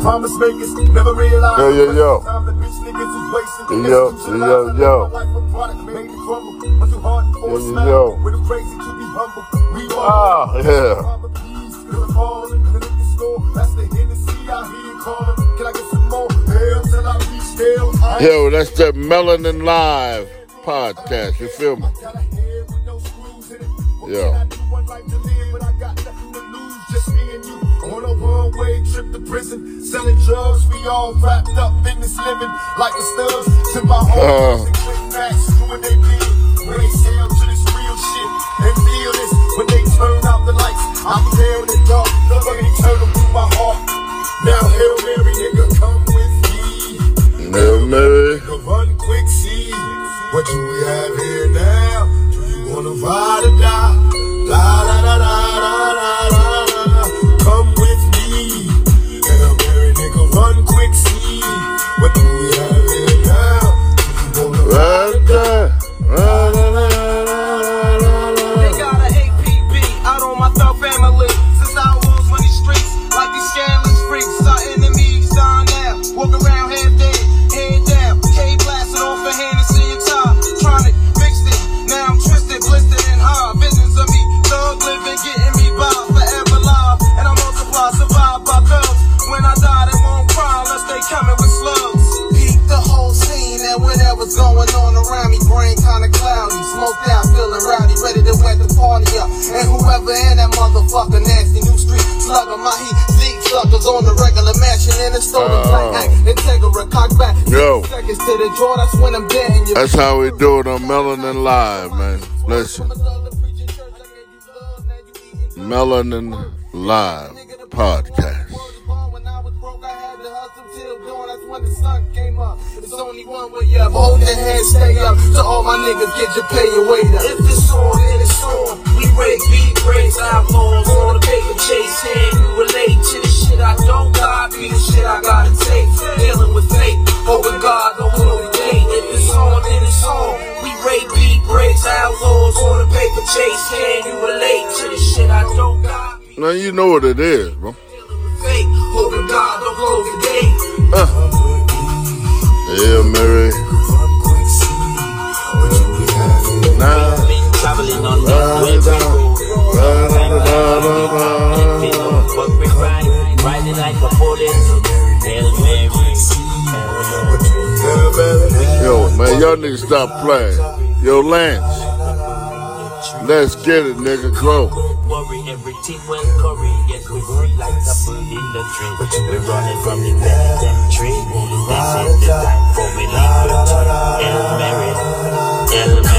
Promise makers never realize. Yo, yo, yo. Time the bitch niggas is wasting. Yo, yo, yo. My life a product made to crumble. But too hard for a Yo, yo, smile. yo. Crazy to be humble. We all Ah, yeah. Mama, please, fill the hall in the liquor store. That's the Hennessy out here in corner. Can I get some more? Hell till I reach hell. I ain't Yo, that's the Melanin Live podcast. You feel me? got trip to prison, selling drugs. We all wrapped up in this living like the studs. To my Uh. homies and quick doing they bid. Raise hell to this real shit and feel this when they turn out the lights. I'm there in the dark, eternal through my heart. Now Hail Mary, nigga, come with me. Hail Mary. Nigga, run quick, see what do we have here now? That motherfucker nasty new street slugger, my heat seek suckers on the regular mansion in the stolen Oh. black act. Integra, cock back. Yo. Seconds to the draw, that's when I'm dead and That's how we do it on Melanin Live, man. Listen, Melanin Live podcast. When I was broke, I had to hustle till dawn. That's when the sun came up. There's only one way up. Hold your head, stay up. To all my niggas, get your pay your weight up. Don't copy? The shit I gotta take. Dealing with fate, hoping God don't blow the gate. If it's on, then it's on. We break beat breaks, outlaws on the paper chase. Can you relate to the shit I don't copy? Now you know what it is, bro. Dealing with fate, hoping God don't blow the gate. Hail uh. Y'all to stop playing. Yo, Lance. Let's get it, nigga. Go. Everything went curry. We like in the tree. We're running from the is the